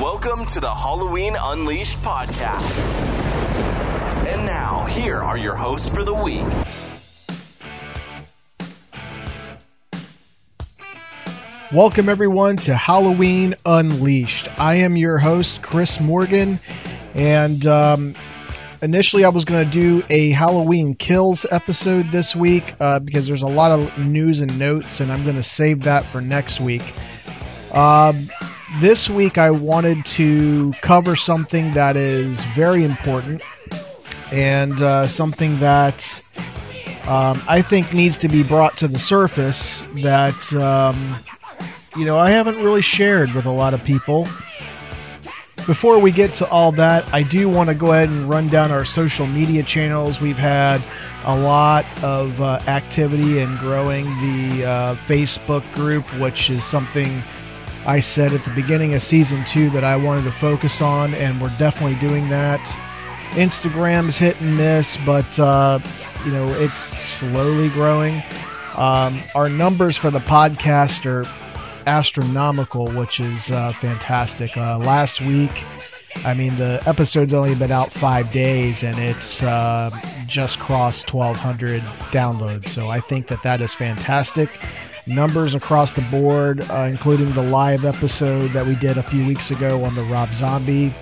Welcome to the Halloween Unleashed podcast. And now, here are your hosts for the week. Welcome, everyone, to Halloween Unleashed. I am your host, Chris Morgan, and um, initially I was going to do a Halloween Kills episode this week uh, because there's a lot of news and notes, and I'm going to save that for next week. Um, this week I wanted to cover something that is very important and uh, something that um, I think needs to be brought to the surface that um, you know I haven't really shared with a lot of people. Before we get to all that, I do want to go ahead and run down our social media channels. We've had a lot of uh, activity and growing the uh, Facebook group, which is something I said at the beginning of season two that I wanted to focus on, and we're definitely doing that. Instagram's hit and miss, but uh, you know it's slowly growing. Um, our numbers for the podcast are astronomical, which is uh, fantastic. Uh, last week, I mean, the episode's only been out five days, and it's uh, just crossed 1,200 downloads. So I think that that is fantastic. Numbers across the board, uh, including the live episode that we did a few weeks ago on the Rob Zombie.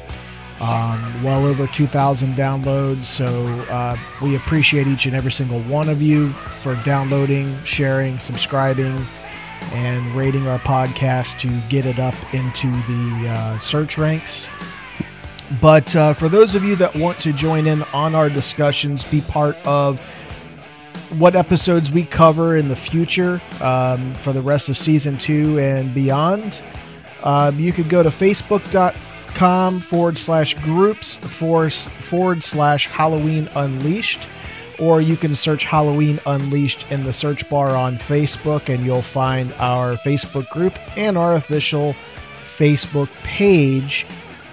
Um, well over 2,000 downloads. So uh, we appreciate each and every single one of you for downloading, sharing, subscribing, and rating our podcast to get it up into the uh, search ranks. But uh, for those of you that want to join in on our discussions, be part of what episodes we cover in the future um, for the rest of season two and beyond, um, you could go to facebook.com forward slash groups forward, slash Halloween Unleashed or you can search Halloween Unleashed in the search bar on Facebook, and you'll find our Facebook group and our official Facebook page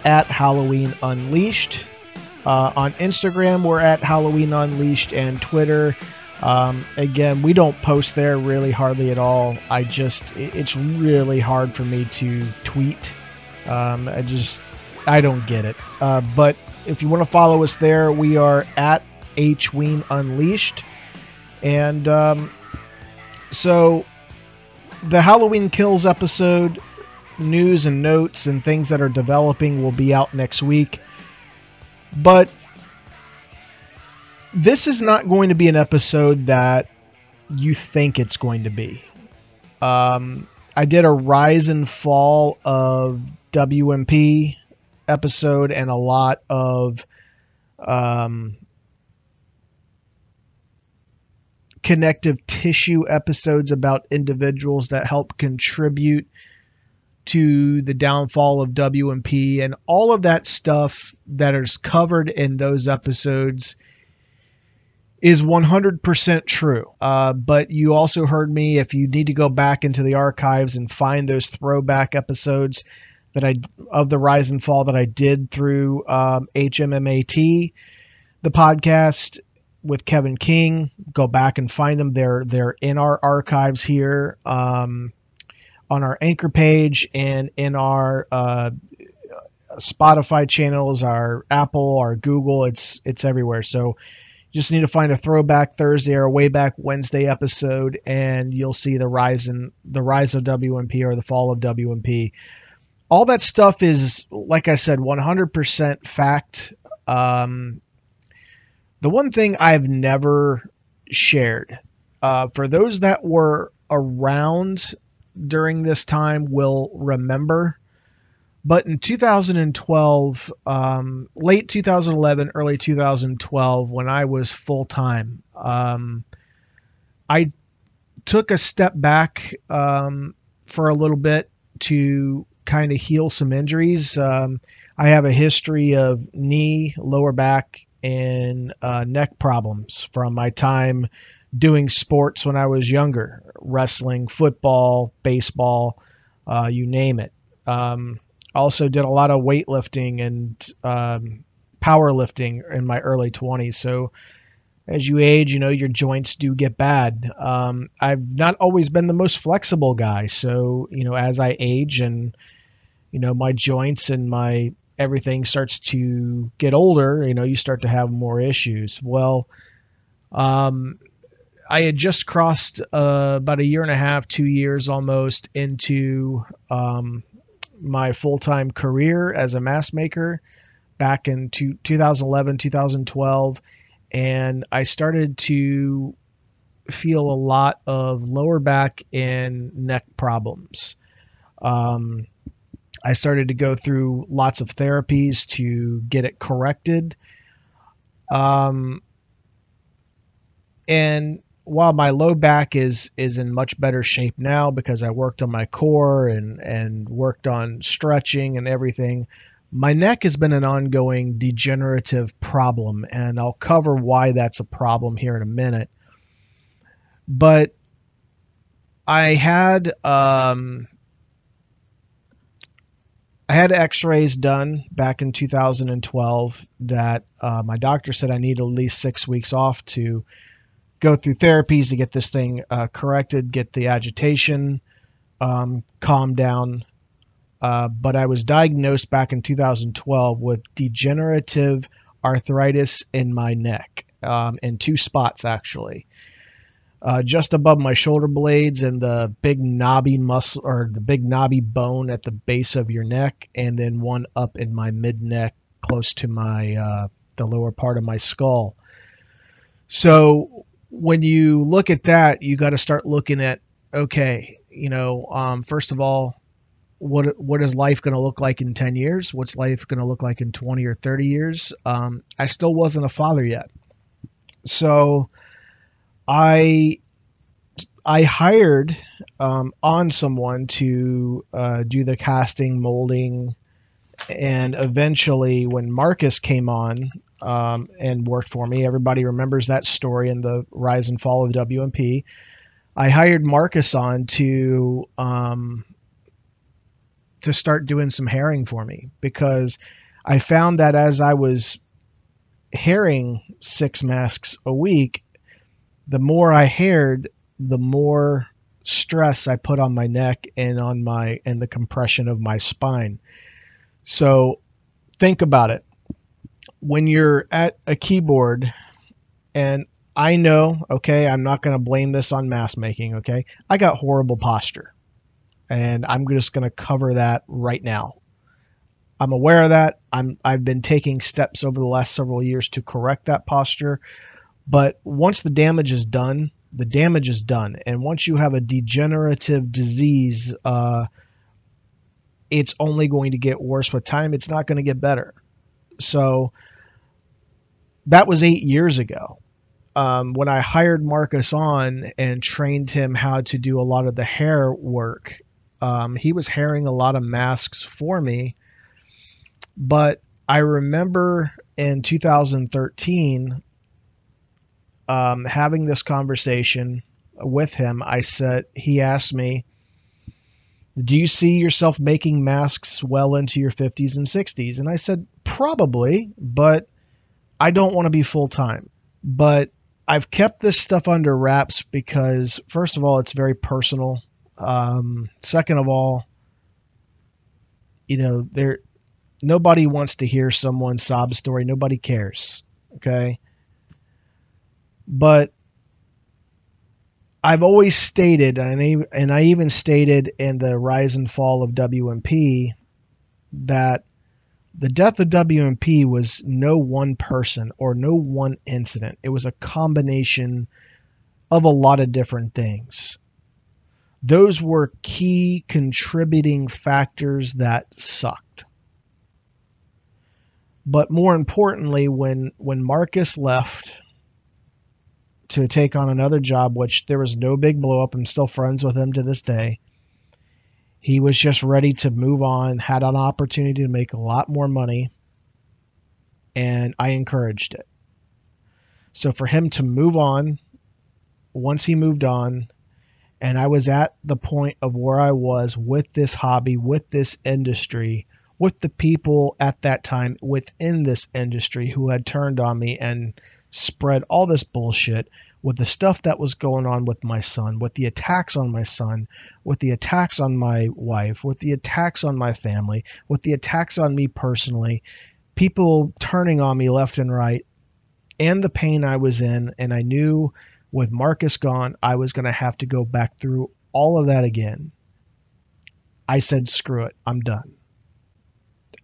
at Halloween Unleashed. Uh, on Instagram, we're at Halloween Unleashed, and Twitter. Um, again, we don't post there really hardly at all. I just, it's really hard for me to tweet. Um, I just, I don't get it. Uh, but if you want to follow us there, we are at H Ween Unleashed. And um, so the Halloween Kills episode, news and notes and things that are developing will be out next week. But this is not going to be an episode that you think it's going to be. Um, I did a rise and fall of WMP episode and a lot of um, connective tissue episodes about individuals that help contribute to the downfall of WMP and all of that stuff that is covered in those episodes is 100% true. Uh, but you also heard me if you need to go back into the archives and find those throwback episodes that I of the rise and fall that I did through um, HMMAT, the podcast with Kevin King. Go back and find them. They're they're in our archives here um, on our anchor page and in our uh, Spotify channels, our Apple, our Google. It's it's everywhere. So just need to find a throwback Thursday or a way back Wednesday episode, and you'll see the rise in the rise of WMP or the fall of WMP. All that stuff is, like I said, 100% fact. Um, the one thing I've never shared, uh, for those that were around during this time will remember, but in 2012, um, late 2011, early 2012, when I was full time, um, I took a step back um, for a little bit to kind of heal some injuries. Um, I have a history of knee, lower back, and uh, neck problems from my time doing sports when I was younger wrestling, football, baseball, uh, you name it. Um, also, did a lot of weightlifting and um, powerlifting in my early 20s. So, as you age, you know, your joints do get bad. Um, I've not always been the most flexible guy. So, you know, as I age and you know, my joints and my everything starts to get older, you know, you start to have more issues. Well, um, I had just crossed uh, about a year and a half, two years almost into um, my full time career as a mask maker back in two, 2011, 2012. And I started to feel a lot of lower back and neck problems. Um, I started to go through lots of therapies to get it corrected. Um, and while my low back is is in much better shape now because I worked on my core and and worked on stretching and everything, my neck has been an ongoing degenerative problem, and I'll cover why that's a problem here in a minute. But I had um, I had X-rays done back in 2012 that uh, my doctor said I need at least six weeks off to go through therapies to get this thing uh, corrected, get the agitation um, calmed down. Uh, but I was diagnosed back in 2012 with degenerative arthritis in my neck, um, in two spots actually. Uh, just above my shoulder blades and the big knobby muscle or the big knobby bone at the base of your neck, and then one up in my mid neck close to my uh, the lower part of my skull. So when you look at that, you got to start looking at okay, you know, um, first of all, what what is life going to look like in 10 years? What's life going to look like in 20 or 30 years? Um, I still wasn't a father yet, so I I hired um, on someone to uh, do the casting, molding, and eventually when Marcus came on, um, and worked for me. Everybody remembers that story in the rise and fall of the WMP. I hired Marcus on to um, to start doing some hairing for me because I found that as I was hairing six masks a week, the more I haired, the more stress I put on my neck and on my and the compression of my spine. So think about it when you're at a keyboard and I know, okay, I'm not going to blame this on mask making, okay? I got horrible posture. And I'm just going to cover that right now. I'm aware of that. I'm I've been taking steps over the last several years to correct that posture. But once the damage is done, the damage is done. And once you have a degenerative disease, uh, it's only going to get worse with time. It's not going to get better. So that was eight years ago. Um, when I hired Marcus on and trained him how to do a lot of the hair work, um, he was hairing a lot of masks for me. But I remember in 2013 um, having this conversation with him. I said, he asked me, Do you see yourself making masks well into your 50s and 60s? And I said, Probably, but I don't want to be full time, but I've kept this stuff under wraps because, first of all, it's very personal. Um, second of all, you know, there nobody wants to hear someone's sob story. Nobody cares. Okay. But I've always stated, and I, and I even stated in the rise and fall of WMP that the death of WMP was no one person or no one incident. It was a combination of a lot of different things. Those were key contributing factors that sucked. But more importantly, when when Marcus left to take on another job, which there was no big blow up, I'm still friends with him to this day he was just ready to move on, had an opportunity to make a lot more money, and I encouraged it. So for him to move on, once he moved on, and I was at the point of where I was with this hobby, with this industry, with the people at that time within this industry who had turned on me and spread all this bullshit with the stuff that was going on with my son, with the attacks on my son, with the attacks on my wife, with the attacks on my family, with the attacks on me personally, people turning on me left and right, and the pain I was in. And I knew with Marcus gone, I was going to have to go back through all of that again. I said, screw it, I'm done.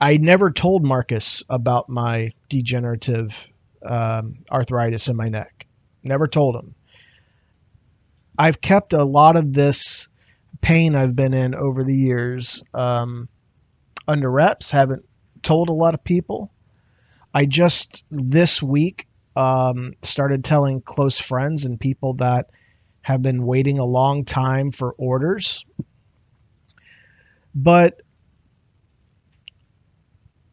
I never told Marcus about my degenerative um, arthritis in my neck. Never told him. I've kept a lot of this pain I've been in over the years um, under reps. Haven't told a lot of people. I just this week um, started telling close friends and people that have been waiting a long time for orders. But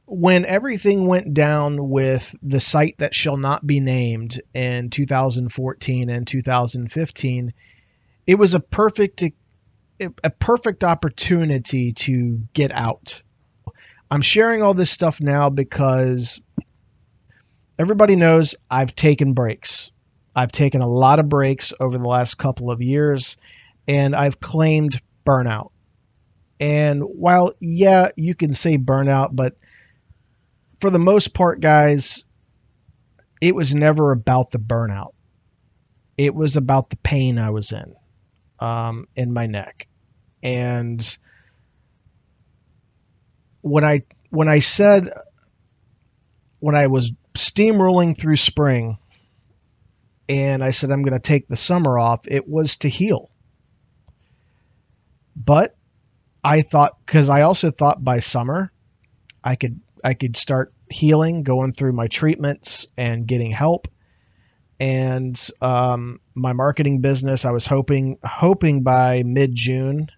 when everything went down with the site that shall not be named in 2014 and 2015, it was a perfect a perfect opportunity to get out. I'm sharing all this stuff now because everybody knows I've taken breaks. I've taken a lot of breaks over the last couple of years and I've claimed burnout. And while yeah, you can say burnout, but for the most part, guys, it was never about the burnout. It was about the pain I was in, um, in my neck, and when I when I said when I was steamrolling through spring, and I said I'm going to take the summer off, it was to heal. But I thought because I also thought by summer I could I could start healing, going through my treatments and getting help. And um, my marketing business, I was hoping hoping by mid June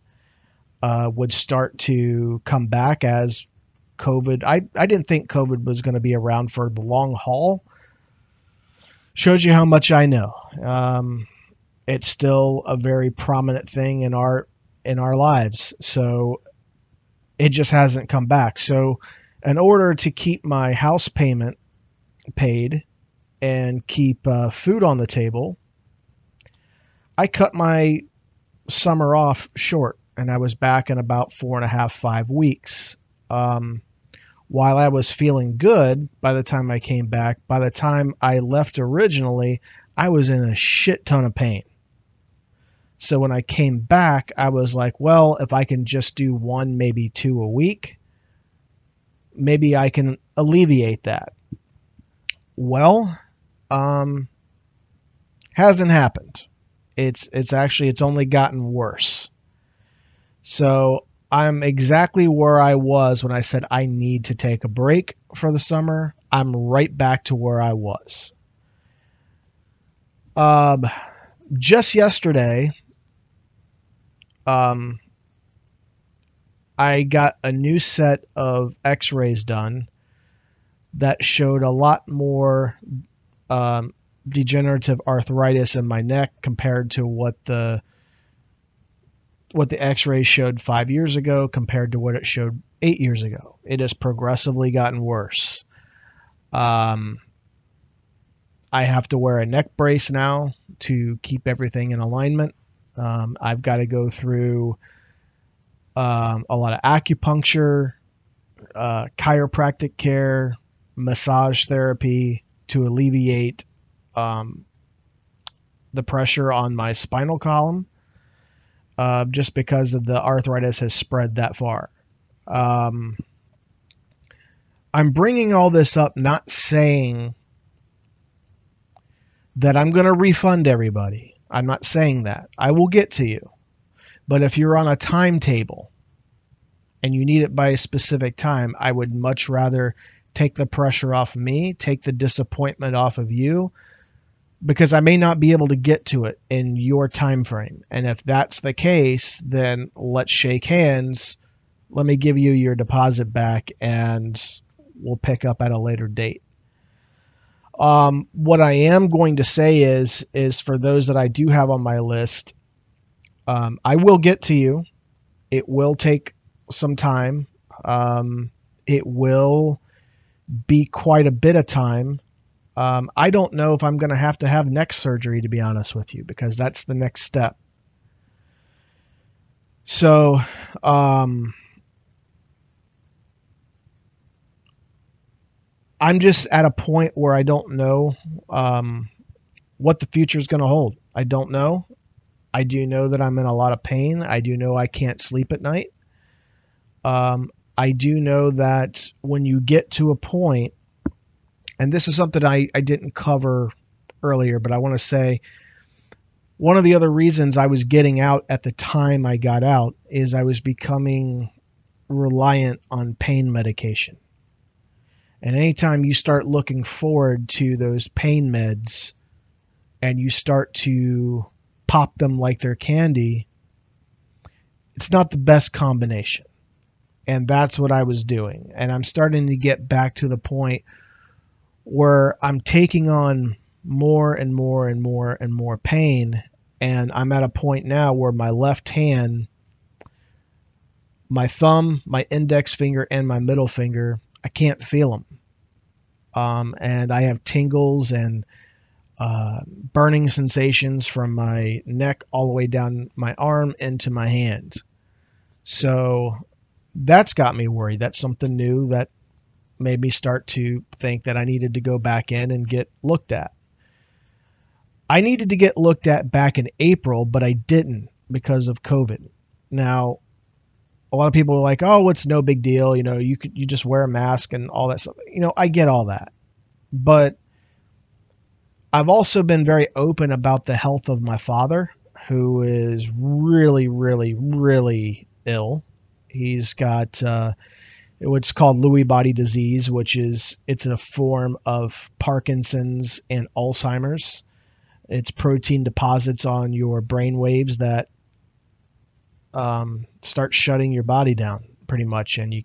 uh, would start to come back as COVID. I, I didn't think COVID was going to be around for the long haul. Shows you how much I know. Um, it's still a very prominent thing in our in our lives. So it just hasn't come back. So in order to keep my house payment paid and keep uh, food on the table, I cut my summer off short and I was back in about four and a half, five weeks. Um, while I was feeling good by the time I came back, by the time I left originally, I was in a shit ton of pain. So when I came back, I was like, well, if I can just do one, maybe two a week, maybe I can alleviate that. Well, um, hasn't happened. It's it's actually it's only gotten worse. So I'm exactly where I was when I said I need to take a break for the summer. I'm right back to where I was. Um, just yesterday, um, I got a new set of x rays done that showed a lot more um, degenerative arthritis in my neck compared to what the what the x-rays showed five years ago compared to what it showed eight years ago. It has progressively gotten worse. Um, i have to wear a neck brace now to keep everything in alignment. Um, i've got to go through um, a lot of acupuncture, uh, chiropractic care, massage therapy to alleviate um, the pressure on my spinal column, uh, just because of the arthritis has spread that far. Um, I'm bringing all this up, not saying that I'm going to refund everybody. I'm not saying that. I will get to you. But if you're on a timetable and you need it by a specific time, I would much rather take the pressure off me, take the disappointment off of you because I may not be able to get to it in your time frame. And if that's the case, then let's shake hands. Let me give you your deposit back and we'll pick up at a later date. Um, what I am going to say is is for those that I do have on my list, um, I will get to you. It will take some time. Um, it will be quite a bit of time. Um, I don't know if I'm going to have to have neck surgery, to be honest with you, because that's the next step. So, um, I'm just at a point where I don't know um, what the future is going to hold. I don't know. I do know that I'm in a lot of pain. I do know I can't sleep at night. Um, I do know that when you get to a point, and this is something I, I didn't cover earlier, but I want to say one of the other reasons I was getting out at the time I got out is I was becoming reliant on pain medication. And anytime you start looking forward to those pain meds and you start to pop them like they're candy, it's not the best combination. And that's what I was doing. And I'm starting to get back to the point where I'm taking on more and more and more and more pain. And I'm at a point now where my left hand, my thumb, my index finger, and my middle finger I can't feel them. Um, and I have tingles and uh, burning sensations from my neck all the way down my arm into my hand. So that's got me worried. That's something new that made me start to think that I needed to go back in and get looked at. I needed to get looked at back in April, but I didn't because of COVID. Now, a lot of people are like, "Oh, it's no big deal. You know, you could you just wear a mask and all that stuff." You know, I get all that, but I've also been very open about the health of my father, who is really, really, really ill. He's got uh, what's called Lewy body disease, which is it's a form of Parkinson's and Alzheimer's. It's protein deposits on your brain waves that um, start shutting your body down pretty much, and you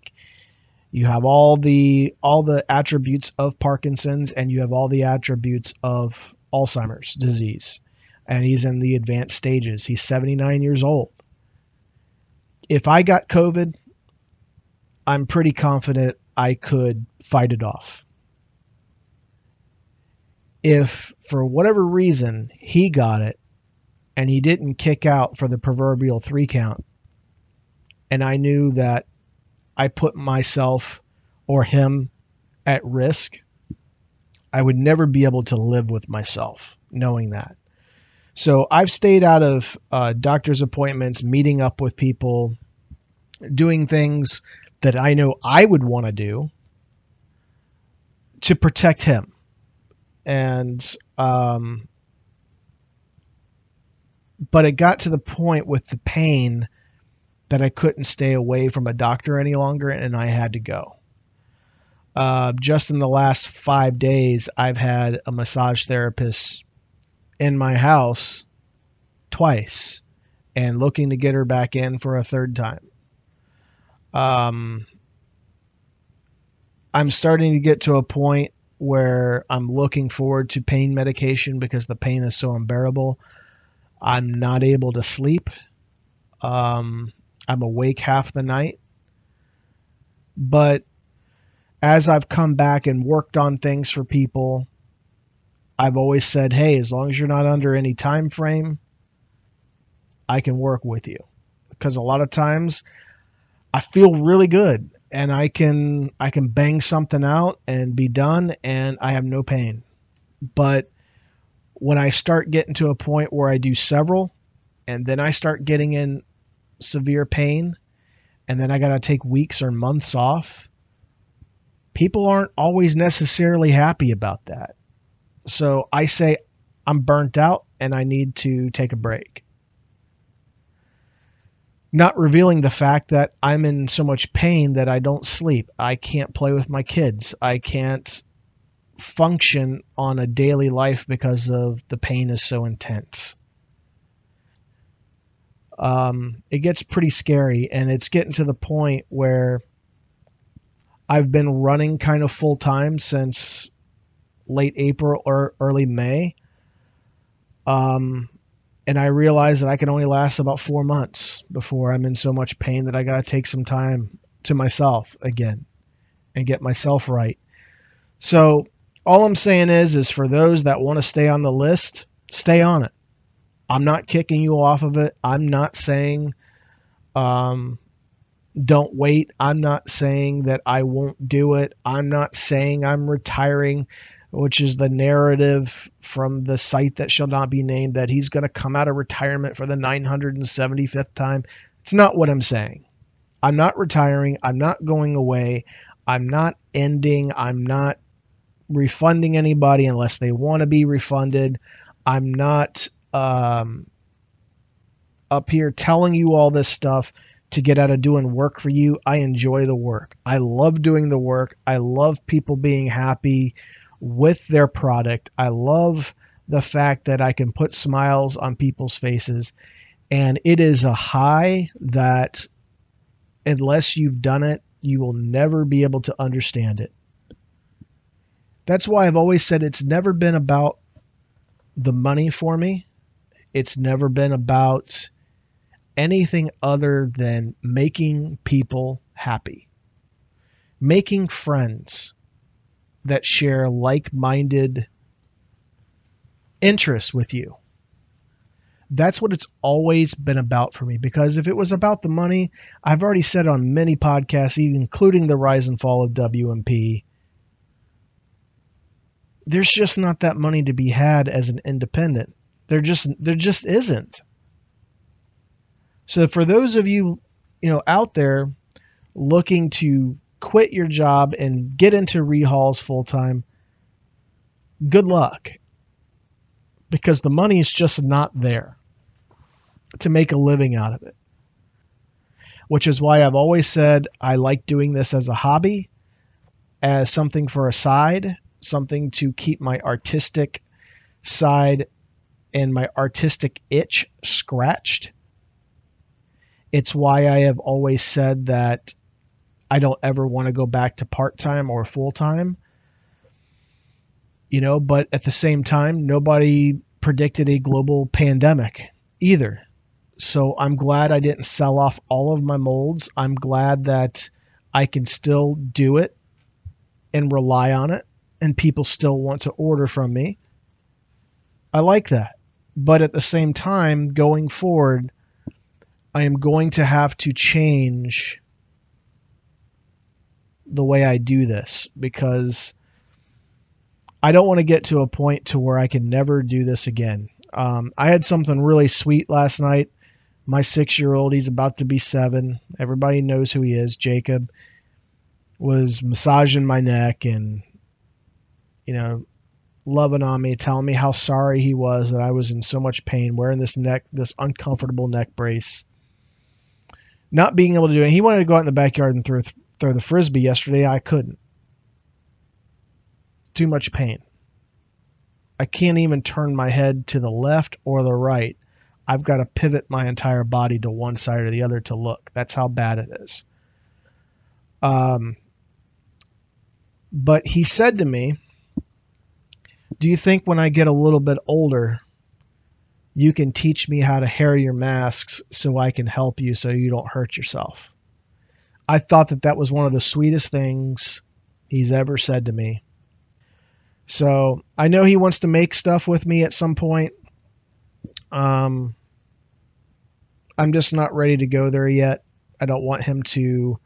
you have all the all the attributes of Parkinson's, and you have all the attributes of Alzheimer's disease, and he's in the advanced stages. He's 79 years old. If I got COVID, I'm pretty confident I could fight it off. If for whatever reason he got it and he didn't kick out for the proverbial three count. And I knew that I put myself or him at risk. I would never be able to live with myself knowing that. So I've stayed out of uh, doctor's appointments, meeting up with people, doing things that I know I would want to do to protect him. And um, but it got to the point with the pain that I couldn't stay away from a doctor any longer, and I had to go. Uh, just in the last five days, I've had a massage therapist in my house twice and looking to get her back in for a third time. Um, I'm starting to get to a point where I'm looking forward to pain medication because the pain is so unbearable. I'm not able to sleep. Um, I'm awake half the night. But as I've come back and worked on things for people, I've always said, "Hey, as long as you're not under any time frame, I can work with you." Because a lot of times I feel really good and I can I can bang something out and be done and I have no pain. But when I start getting to a point where I do several and then I start getting in severe pain and then I got to take weeks or months off, people aren't always necessarily happy about that. So I say I'm burnt out and I need to take a break. Not revealing the fact that I'm in so much pain that I don't sleep. I can't play with my kids. I can't function on a daily life because of the pain is so intense. Um, it gets pretty scary, and it's getting to the point where I've been running kind of full time since late April or early May. Um, and I realize that I can only last about four months before I'm in so much pain that I got to take some time to myself again and get myself right. So All I'm saying is, is for those that want to stay on the list, stay on it. I'm not kicking you off of it. I'm not saying um, don't wait. I'm not saying that I won't do it. I'm not saying I'm retiring, which is the narrative from the site that shall not be named that he's going to come out of retirement for the 975th time. It's not what I'm saying. I'm not retiring. I'm not going away. I'm not ending. I'm not refunding anybody unless they want to be refunded. I'm not um, up here telling you all this stuff to get out of doing work for you. I enjoy the work. I love doing the work. I love people being happy with their product. I love the fact that I can put smiles on people's faces. And it is a high that, unless you've done it, you will never be able to understand it. That's why I've always said it's never been about the money for me. It's never been about anything other than making people happy, making friends that share like minded interests with you. That's what it's always been about for me because if it was about the money, I've already said on many podcasts, including the rise and fall of WMP, there's just not that money to be had as an independent. There just there just isn't. So for those of you, you know, out there looking to quit your job and get into rehauls full time, good luck. Because the money is just not there to make a living out of it. Which is why I've always said I like doing this as a hobby, as something for a side, something to keep my artistic side and my artistic itch scratched. It's why I have always said that I don't ever want to go back to part time or full time. You know, but at the same time, nobody predicted a global pandemic either. So I'm glad I didn't sell off all of my molds. I'm glad that I can still do it and rely on it and people still want to order from me. I like that. But at the same time, going forward, I am going to have to change the way I do this because I don't want to get to a point to where I can never do this again. Um, I had something really sweet last night. My six year old, he's about to be seven. Everybody knows who he is. Jacob was massaging my neck and you know, loving on me, telling me how sorry he was that I was in so much pain, wearing this neck, this uncomfortable neck brace, not being able to do it. He wanted to go out in the backyard and throw throw the frisbee yesterday. I couldn't. Too much pain. I can't even turn my head to the left or the right. I've got to pivot my entire body to one side or the other to look. That's how bad it is. Um, but he said to me, do you think when I get a little bit older, you can teach me how to hair your masks so I can help you so you don't hurt yourself? I thought that that was one of the sweetest things he's ever said to me. So I know he wants to make stuff with me at some point. Um, I'm just not ready to go there yet. I don't want him to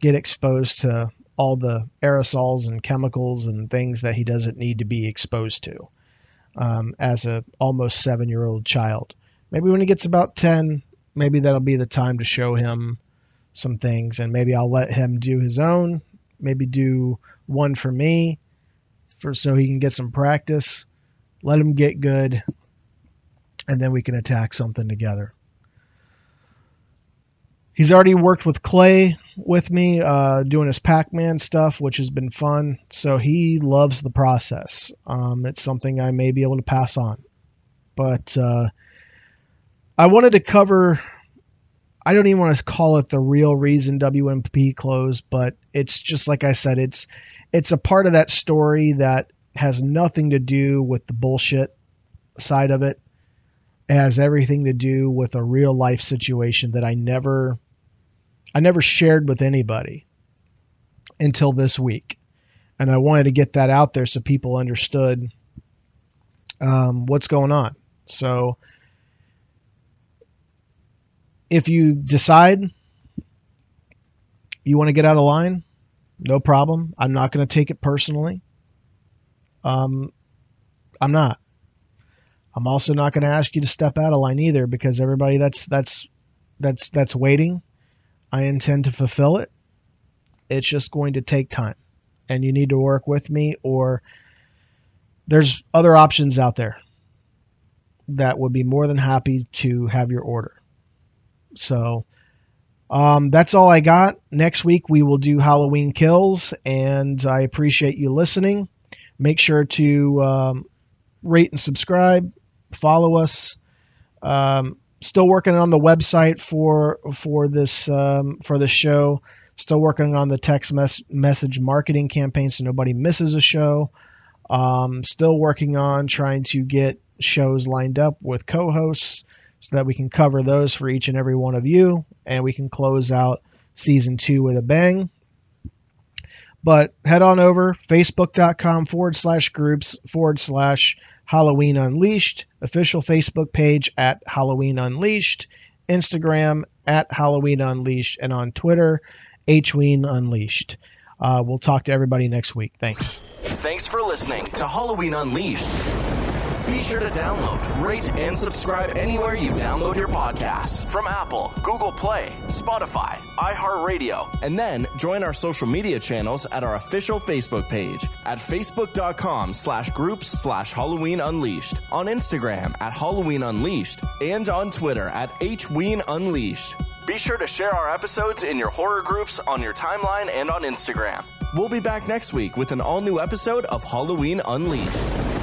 get exposed to all the aerosols and chemicals and things that he doesn't need to be exposed to um, as a almost seven year old child. Maybe when he gets about 10, maybe that'll be the time to show him some things and maybe I'll let him do his own, maybe do one for me for so he can get some practice, let him get good, and then we can attack something together. He's already worked with Clay with me uh, doing his Pac-Man stuff, which has been fun. So he loves the process. Um, it's something I may be able to pass on. But uh, I wanted to cover. I don't even want to call it the real reason WMP closed, but it's just like I said. It's it's a part of that story that has nothing to do with the bullshit side of it. It has everything to do with a real life situation that I never I never shared with anybody until this week. and I wanted to get that out there so people understood um, what's going on. So if you decide you want to get out of line, no problem. I'm not going to take it personally. Um, I'm not. I'm also not going to ask you to step out of line either because everybody that's that's that's that's waiting, I intend to fulfill it. It's just going to take time, and you need to work with me, or there's other options out there that would be more than happy to have your order. So um, that's all I got. Next week we will do Halloween kills, and I appreciate you listening. Make sure to um, rate and subscribe, follow us. Um, still working on the website for for this um, for the show. Still working on the text mes- message marketing campaign so nobody misses a show. Um, still working on trying to get shows lined up with co-hosts so that we can cover those for each and every one of you, and we can close out season two with a bang. But head on over facebook.com forward slash groups forward slash Halloween Unleashed, official Facebook page at Halloween Unleashed, Instagram at Halloween Unleashed, and on Twitter, Hween Unleashed. Uh, we'll talk to everybody next week. Thanks. Thanks for listening to Halloween Unleashed. Be sure to download, rate, and subscribe anywhere you download your podcasts from Apple, Google Play, Spotify, iHeartRadio, and then join our social media channels at our official Facebook page at facebook.com slash groups slash Halloween Unleashed, on Instagram at Halloween Unleashed, and on Twitter at Hween Unleashed. Be sure to share our episodes in your horror groups on your timeline and on Instagram. We'll be back next week with an all new episode of Halloween Unleashed.